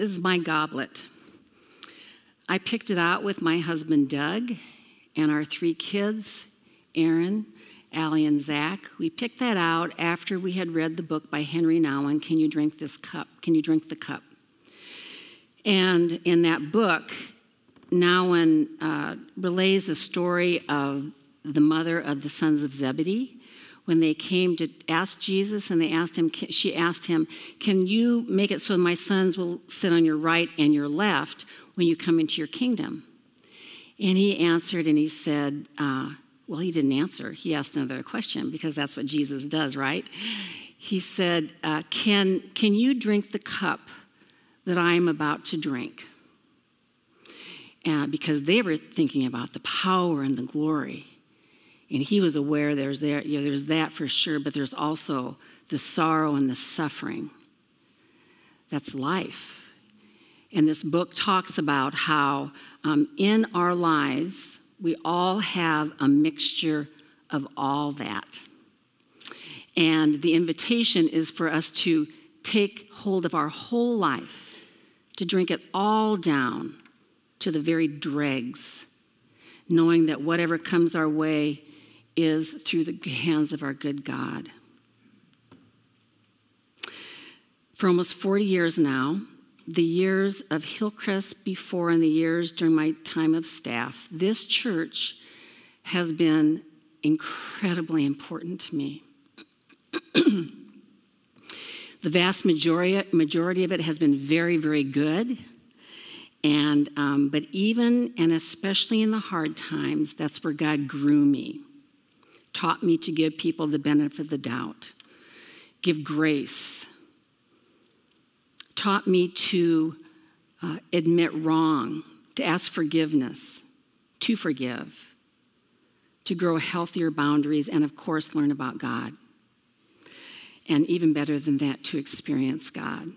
This is my goblet. I picked it out with my husband Doug and our three kids, Aaron, Allie, and Zach. We picked that out after we had read the book by Henry Nouwen, Can You Drink This Cup? Can You Drink the Cup? And in that book, Nouwen uh, relays the story of the mother of the sons of Zebedee when they came to ask Jesus and they asked him she asked him can you make it so my sons will sit on your right and your left when you come into your kingdom? And he answered and he said uh, well he didn't answer. He asked another question because that's what jesus does right? He said uh, can, can you drink the cup that i am about to drink? Uh, because they were thinking about the power and the glory. And he was aware there's there, you know, there's that for sure, but there's also the sorrow and the suffering. That's life. And this book talks about how um, in our lives, we all have a mixture of all that. And the invitation is for us to take hold of our whole life, to drink it all down to the very dregs, knowing that whatever comes our way is through the hands of our good God. For almost 40 years now, the years of Hillcrest before and the years during my time of staff, this church has been incredibly important to me. the vast majority, majority of it has been very, very good. And, um, but even and especially in the hard times, that's where God grew me, taught me to give people the benefit of the doubt, give grace, taught me to uh, admit wrong, to ask forgiveness, to forgive, to grow healthier boundaries, and of course, learn about God. And even better than that, to experience God.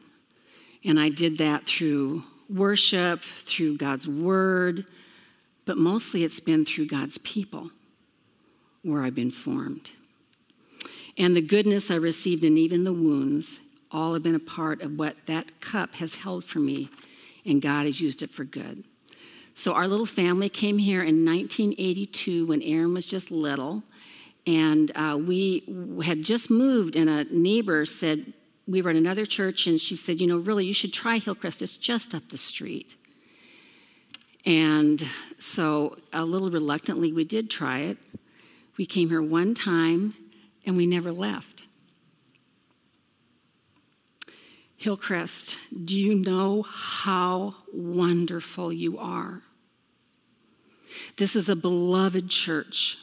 And I did that through worship, through God's word, but mostly it's been through God's people where I've been formed. And the goodness I received and even the wounds all have been a part of what that cup has held for me, and God has used it for good. So, our little family came here in 1982 when Aaron was just little, and uh, we had just moved, and a neighbor said, we were at another church, and she said, You know, really, you should try Hillcrest. It's just up the street. And so, a little reluctantly, we did try it. We came here one time, and we never left. Hillcrest, do you know how wonderful you are? This is a beloved church.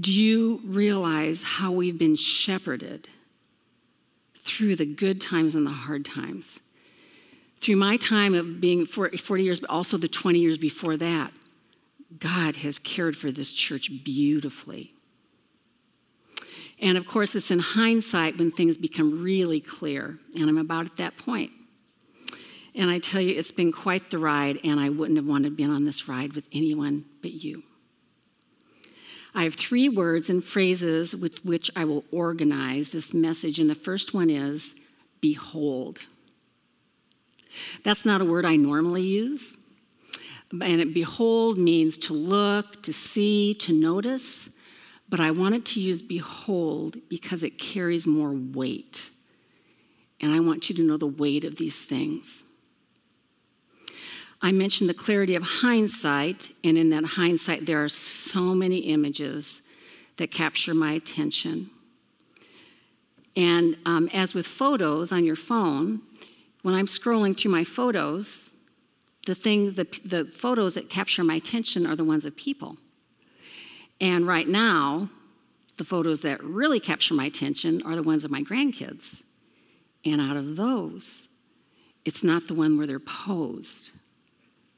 Do you realize how we've been shepherded? through the good times and the hard times. Through my time of being 40 years, but also the 20 years before that, God has cared for this church beautifully. And of course, it's in hindsight when things become really clear, and I'm about at that point. And I tell you, it's been quite the ride, and I wouldn't have wanted to be on this ride with anyone but you. I have three words and phrases with which I will organize this message, and the first one is behold. That's not a word I normally use. And behold means to look, to see, to notice. But I wanted to use behold because it carries more weight. And I want you to know the weight of these things. I mentioned the clarity of hindsight, and in that hindsight, there are so many images that capture my attention. And um, as with photos on your phone, when I'm scrolling through my photos, the things, the, the photos that capture my attention are the ones of people. And right now, the photos that really capture my attention are the ones of my grandkids. And out of those, it's not the one where they're posed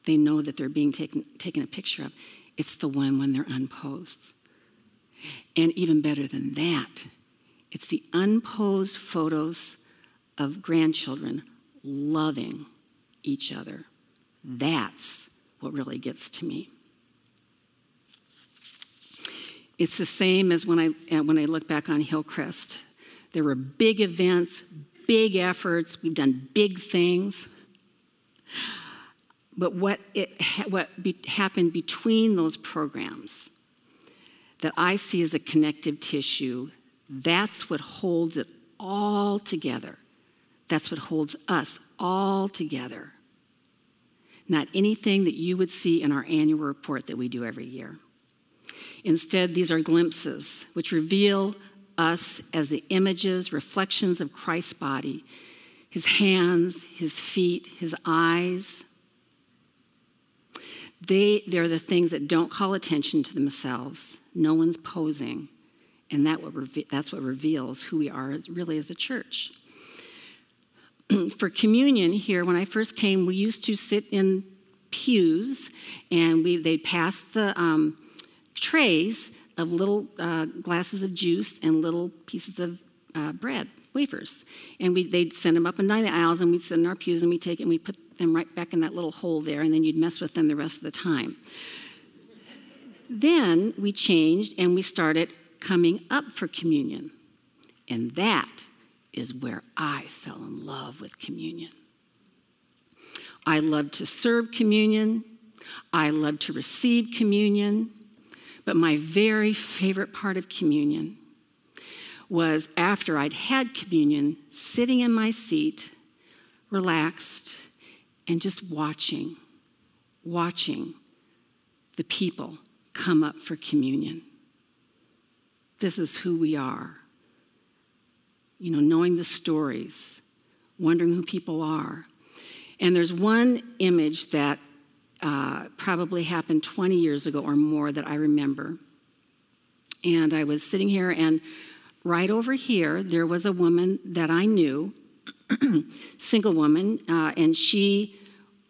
they know that they're being taken, taken a picture of. It's the one when they're unposed. And even better than that, it's the unposed photos of grandchildren loving each other. That's what really gets to me. It's the same as when I, uh, when I look back on Hillcrest. There were big events, big efforts, we've done big things. But what, it, what be, happened between those programs that I see as a connective tissue, that's what holds it all together. That's what holds us all together. Not anything that you would see in our annual report that we do every year. Instead, these are glimpses which reveal us as the images, reflections of Christ's body his hands, his feet, his eyes. They, they're the things that don't call attention to themselves. No one's posing. And that what that's what reveals who we are really as a church. For communion here, when I first came, we used to sit in pews and we, they'd pass the um, trays of little uh, glasses of juice and little pieces of uh, bread, wafers. And we, they'd send them up and down the aisles, and we'd sit in our pews and we'd take it and we'd put them right back in that little hole there, and then you'd mess with them the rest of the time. Then we changed and we started coming up for communion. And that is where I fell in love with communion. I love to serve communion. I love to receive communion. But my very favorite part of communion was after I'd had communion, sitting in my seat, relaxed, and just watching, watching the people come up for communion. This is who we are. You know, knowing the stories, wondering who people are. And there's one image that uh, probably happened 20 years ago or more that I remember. And I was sitting here, and right over here, there was a woman that I knew, single woman, uh, and she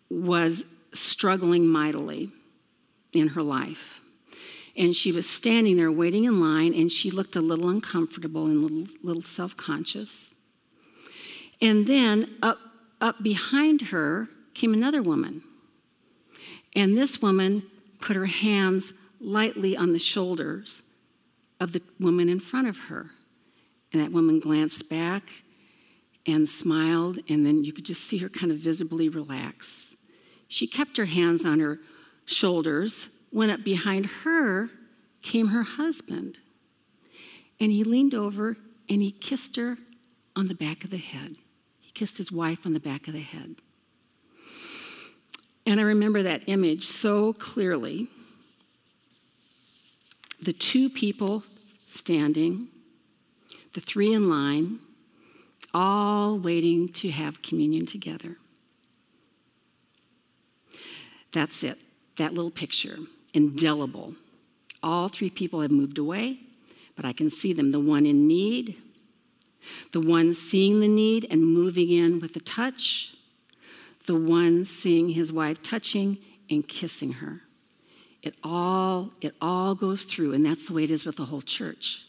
was struggling mightily in her life. And she was standing there waiting in line, and she looked a little uncomfortable and a little, little self conscious. And then up, up behind her came another woman and this woman put her hands lightly on the shoulders of the woman in front of her. And that woman glanced back and smiled, and then you could just see her kind of visibly relax. She kept her hands on her shoulders. When up behind her came her husband. And he leaned over and he kissed her on the back of the head. He kissed his wife on the back of the head. And I remember that image so clearly. The two people standing, the three in line, all waiting to have communion together. That's it, that little picture, indelible. All three people have moved away, but I can see them the one in need, the one seeing the need and moving in with a touch, the one seeing his wife touching and kissing her. It all, it all goes through, and that's the way it is with the whole church.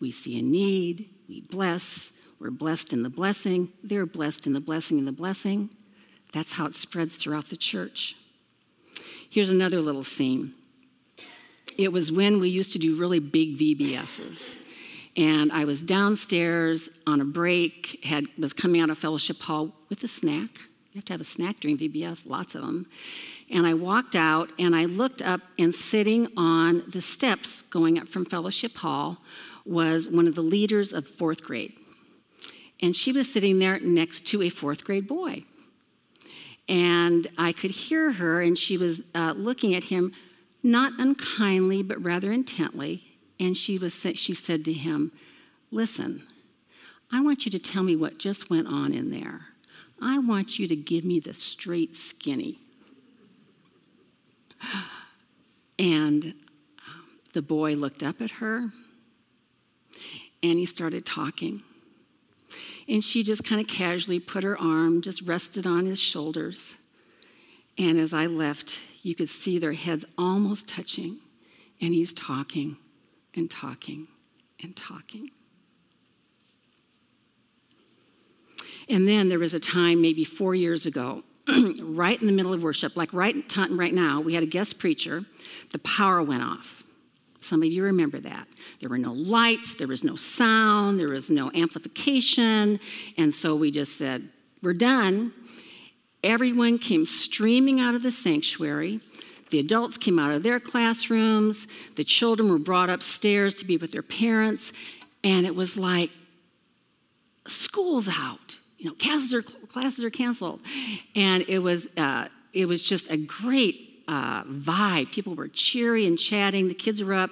We see a need, we bless, we're blessed in the blessing, they're blessed in the blessing and the blessing. That's how it spreads throughout the church. Here's another little scene. It was when we used to do really big VBSs. And I was downstairs on a break, had, was coming out of fellowship hall with a snack you have to have a snack during VBS, lots of them. And I walked out and I looked up, and sitting on the steps going up from Fellowship Hall was one of the leaders of fourth grade. And she was sitting there next to a fourth grade boy. And I could hear her, and she was uh, looking at him not unkindly, but rather intently. And she, was, she said to him, Listen, I want you to tell me what just went on in there. I want you to give me the straight skinny. And um, the boy looked up at her and he started talking. And she just kind of casually put her arm, just rested on his shoulders. And as I left, you could see their heads almost touching. And he's talking and talking and talking. And then there was a time, maybe four years ago, right in the middle of worship, like right, right now, we had a guest preacher. The power went off. Some of you remember that. There were no lights, there was no sound, there was no amplification. And so we just said, We're done. Everyone came streaming out of the sanctuary. The adults came out of their classrooms. The children were brought upstairs to be with their parents. And it was like, school's out. You know, classes are, classes are canceled. And it was, uh, it was just a great uh, vibe. People were cheery and chatting. The kids were up.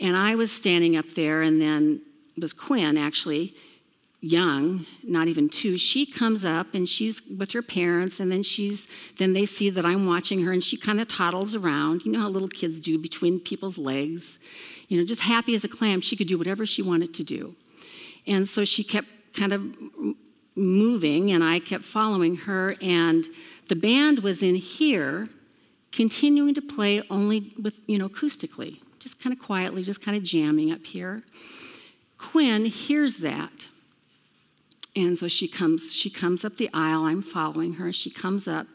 And I was standing up there, and then it was Quinn, actually, young, not even two, she comes up and she's with her parents, and then she's then they see that I'm watching her, and she kind of toddles around. You know how little kids do between people's legs, you know, just happy as a clam. She could do whatever she wanted to do, and so she kept kind of moving, and I kept following her, and the band was in here, continuing to play only with you know acoustically, just kind of quietly, just kind of jamming up here. Quinn hears that and so she comes, she comes up the aisle. I'm following her. She comes up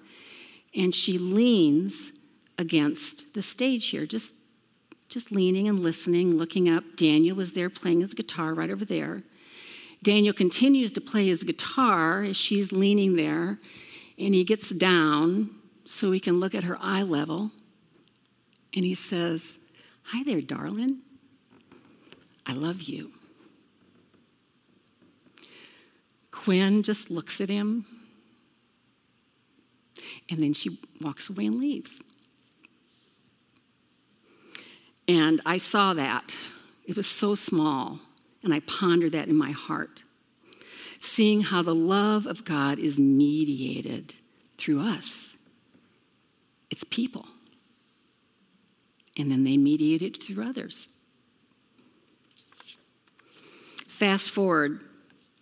and she leans against the stage here, just, just leaning and listening, looking up. Daniel was there playing his guitar right over there. Daniel continues to play his guitar as she's leaning there, and he gets down so he can look at her eye level. And he says, Hi there, darling. I love you. Quinn just looks at him, and then she walks away and leaves. And I saw that. It was so small, and I pondered that in my heart. Seeing how the love of God is mediated through us, it's people. And then they mediate it through others. Fast forward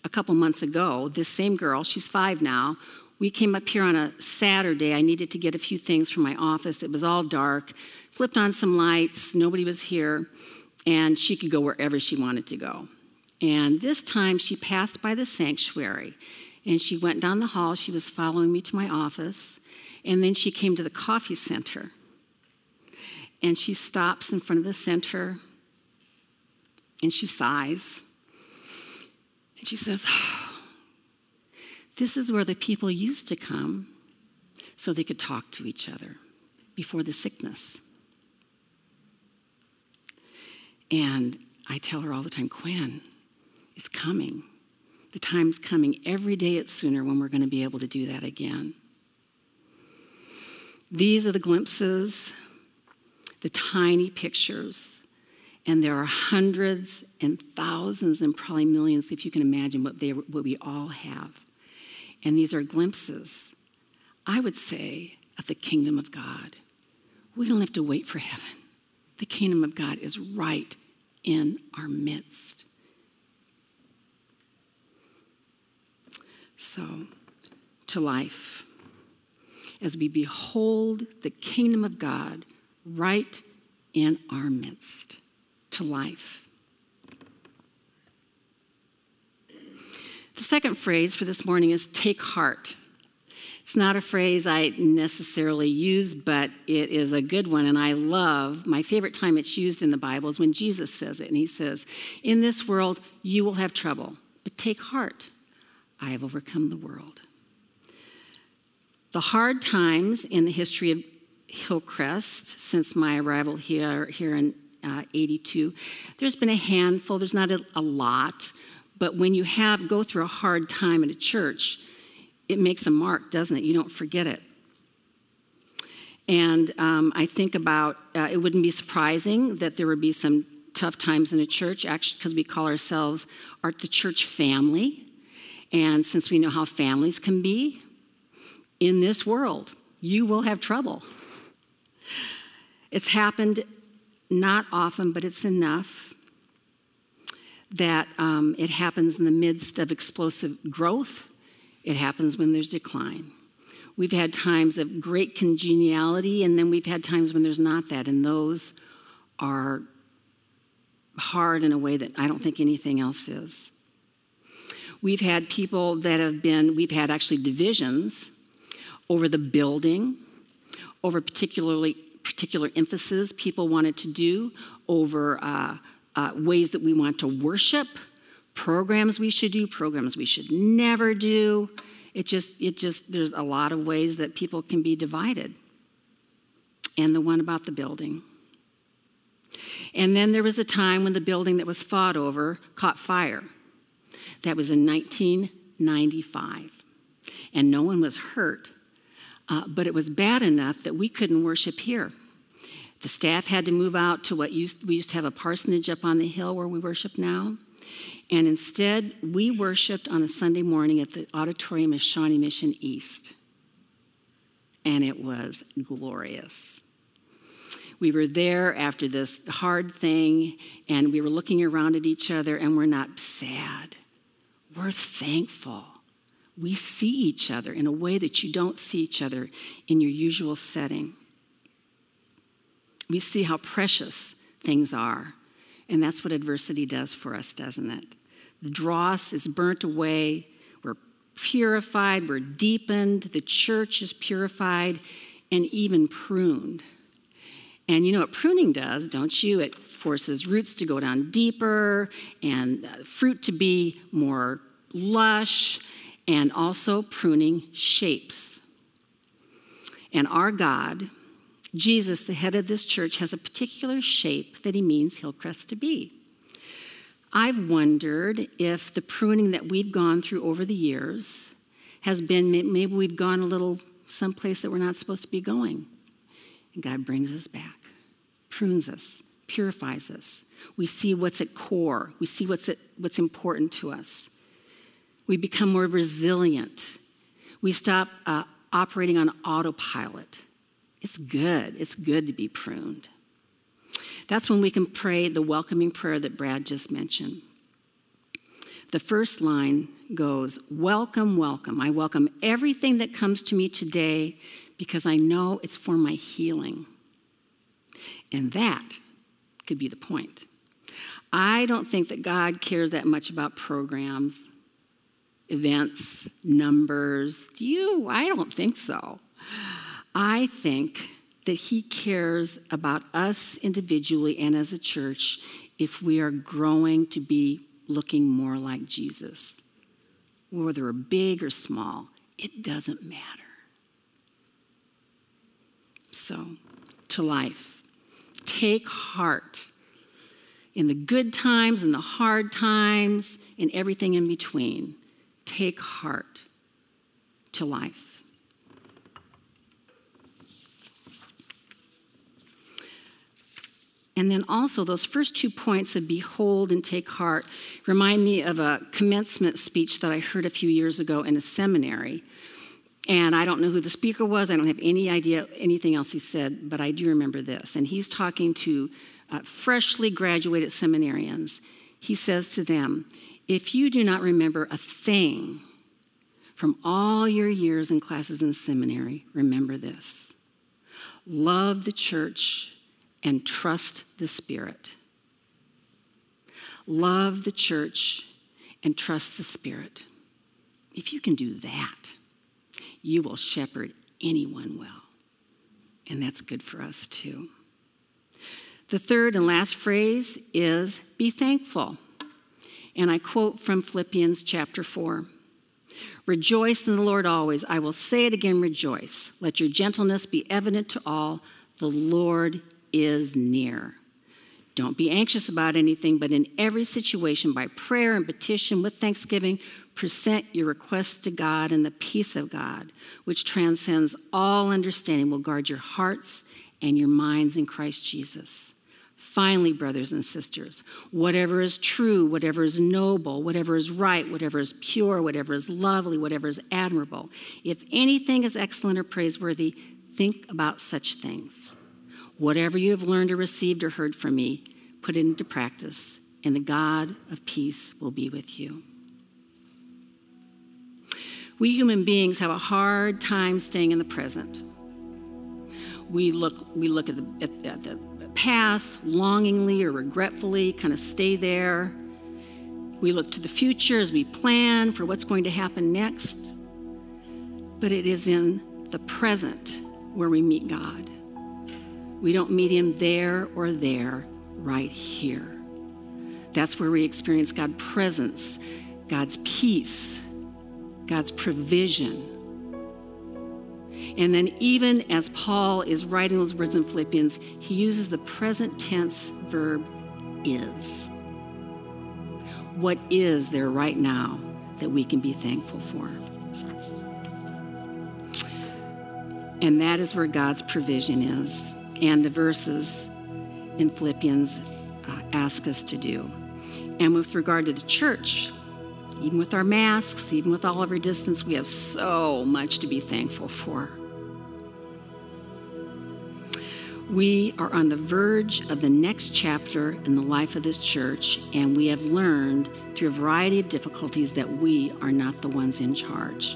a couple months ago, this same girl, she's five now, we came up here on a Saturday. I needed to get a few things from my office. It was all dark. Flipped on some lights, nobody was here, and she could go wherever she wanted to go. And this time she passed by the sanctuary and she went down the hall. She was following me to my office. And then she came to the coffee center. And she stops in front of the center and she sighs and she says, oh, This is where the people used to come so they could talk to each other before the sickness. And I tell her all the time, Quinn, it's coming. The time's coming. Every day it's sooner when we're going to be able to do that again. These are the glimpses, the tiny pictures and there are hundreds and thousands and probably millions, if you can imagine what, they, what we all have. And these are glimpses, I would say, of the kingdom of God. We don't have to wait for heaven. The kingdom of God is right in our midst. So, to life, as we behold the kingdom of God right in our midst to life. The second phrase for this morning is take heart. It's not a phrase I necessarily use, but it is a good one, and I love my favorite time it's used in the Bible is when Jesus says it, and he says, In this world you will have trouble, but take heart. I have overcome the world. The hard times in the history of Hillcrest since my arrival here, here in uh, 82. There's been a handful, there's not a, a lot, but when you have go through a hard time in a church, it makes a mark, doesn't it? You don't forget it. And um, I think about uh, it wouldn't be surprising that there would be some tough times in a church, actually, because we call ourselves our, the church family. And since we know how families can be, in this world, you will have trouble. It's happened not often, but it's enough that um, it happens in the midst of explosive growth. It happens when there's decline. We've had times of great congeniality, and then we've had times when there's not that, and those are hard in a way that I don't think anything else is. We've had people that have been, we've had actually divisions over the building, over particularly particular emphasis people wanted to do over uh, uh, ways that we want to worship, programs we should do, programs we should never do. It just, it just, there's a lot of ways that people can be divided. And the one about the building. And then there was a time when the building that was fought over caught fire. That was in 1995. And no one was hurt, uh, but it was bad enough that we couldn't worship here. The staff had to move out to what used, we used to have a parsonage up on the hill where we worship now. And instead, we worshiped on a Sunday morning at the auditorium of Shawnee Mission East. And it was glorious. We were there after this hard thing, and we were looking around at each other, and we're not sad. We're thankful. We see each other in a way that you don't see each other in your usual setting. We see how precious things are. And that's what adversity does for us, doesn't it? The dross is burnt away. We're purified. We're deepened. The church is purified and even pruned. And you know what pruning does, don't you? It forces roots to go down deeper and uh, fruit to be more lush, and also pruning shapes. And our God, Jesus, the head of this church, has a particular shape that he means Hillcrest to be. I've wondered if the pruning that we've gone through over the years has been maybe we've gone a little someplace that we're not supposed to be going. And God brings us back, prunes us, purifies us. We see what's at core, we see what's, at, what's important to us. We become more resilient. We stop uh, operating on autopilot. It's good. It's good to be pruned. That's when we can pray the welcoming prayer that Brad just mentioned. The first line goes, Welcome, welcome. I welcome everything that comes to me today because I know it's for my healing. And that could be the point. I don't think that God cares that much about programs, events, numbers. Do you? I don't think so. I think that He cares about us individually and as a church if we are growing to be looking more like Jesus. Whether we're big or small, it doesn't matter. So, to life, take heart in the good times and the hard times and everything in between. Take heart to life. And then also, those first two points of behold and take heart remind me of a commencement speech that I heard a few years ago in a seminary. And I don't know who the speaker was, I don't have any idea anything else he said, but I do remember this. And he's talking to uh, freshly graduated seminarians. He says to them, If you do not remember a thing from all your years and classes in seminary, remember this love the church and trust the Spirit. Love the church and trust the Spirit. If you can do that, you will shepherd anyone well. And that's good for us too. The third and last phrase is be thankful. And I quote from Philippians chapter 4 Rejoice in the Lord always. I will say it again, rejoice. Let your gentleness be evident to all. The Lord is near. Don't be anxious about anything, but in every situation, by prayer and petition with thanksgiving, present your requests to God, and the peace of God, which transcends all understanding, will guard your hearts and your minds in Christ Jesus. Finally, brothers and sisters, whatever is true, whatever is noble, whatever is right, whatever is pure, whatever is lovely, whatever is admirable, if anything is excellent or praiseworthy, think about such things. Whatever you have learned or received or heard from me, put it into practice, and the God of peace will be with you. We human beings have a hard time staying in the present. We look, we look at, the, at, at the past longingly or regretfully, kind of stay there. We look to the future as we plan for what's going to happen next. But it is in the present where we meet God We don't meet Him there or there, right here. That's where we experience God's presence, God's peace, God's provision. And then, even as Paul is writing those words in Philippians, he uses the present tense verb is. What is there right now that we can be thankful for? And that is where God's provision is. And the verses in Philippians uh, ask us to do. And with regard to the church, even with our masks, even with all of our distance, we have so much to be thankful for. We are on the verge of the next chapter in the life of this church, and we have learned through a variety of difficulties that we are not the ones in charge.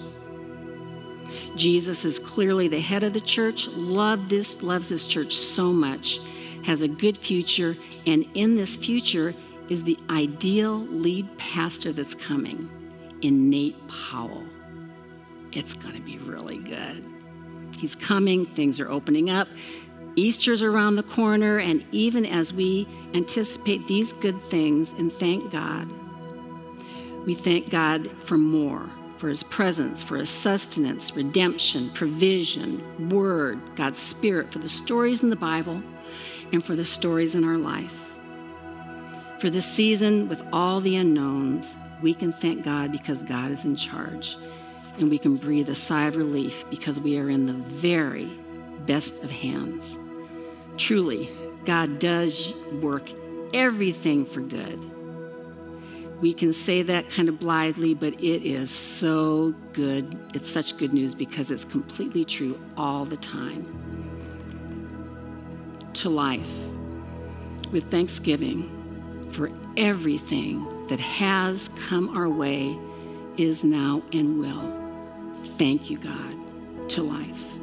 Jesus is clearly the head of the church, love this, loves this church so much, has a good future, and in this future is the ideal lead pastor that's coming in Nate Powell. It's going to be really good. He's coming, things are opening up. Easter's around the corner, and even as we anticipate these good things and thank God, we thank God for more for his presence, for his sustenance, redemption, provision, word, God's spirit, for the stories in the Bible, and for the stories in our life. For this season, with all the unknowns, we can thank God because God is in charge. And we can breathe a sigh of relief because we are in the very best of hands. Truly, God does work everything for good. We can say that kind of blithely, but it is so good. It's such good news because it's completely true all the time. To life, with thanksgiving for everything that has come our way, is now, and will. Thank you, God. To life.